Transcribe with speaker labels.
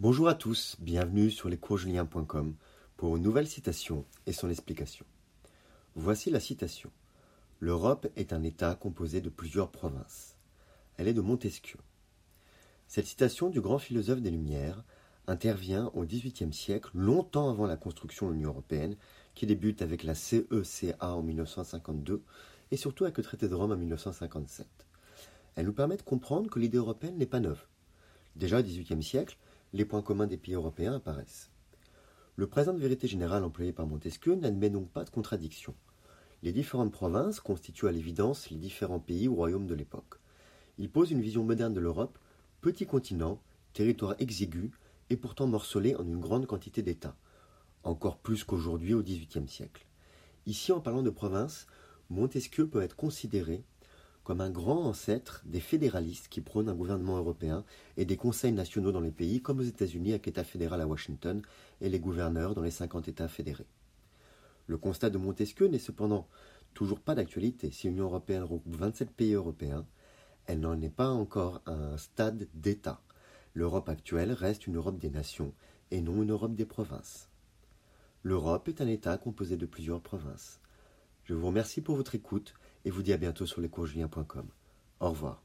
Speaker 1: Bonjour à tous, bienvenue sur lescoursjulien.com pour une nouvelle citation et son explication. Voici la citation. L'Europe est un État composé de plusieurs provinces. Elle est de Montesquieu. Cette citation du grand philosophe des Lumières intervient au XVIIIe siècle, longtemps avant la construction de l'Union européenne, qui débute avec la CECA en 1952 et surtout avec le traité de Rome en 1957. Elle nous permet de comprendre que l'idée européenne n'est pas neuve. Déjà au XVIIIe siècle, les points communs des pays européens apparaissent. Le présent de vérité générale employé par Montesquieu n'admet donc pas de contradiction. Les différentes provinces constituent à l'évidence les différents pays ou royaumes de l'époque. Il pose une vision moderne de l'Europe, petit continent, territoire exigu et pourtant morcelé en une grande quantité d'États, encore plus qu'aujourd'hui au XVIIIe siècle. Ici, en parlant de provinces, Montesquieu peut être considéré comme un grand ancêtre des fédéralistes qui prônent un gouvernement européen et des conseils nationaux dans les pays, comme aux États-Unis avec l'État fédéral à Washington et les gouverneurs dans les 50 États fédérés. Le constat de Montesquieu n'est cependant toujours pas d'actualité. Si l'Union européenne regroupe 27 pays européens, elle n'en est pas encore un stade d'État. L'Europe actuelle reste une Europe des nations et non une Europe des provinces. L'Europe est un État composé de plusieurs provinces. Je vous remercie pour votre écoute et vous dis à bientôt sur lescoursjulien.com. Au revoir.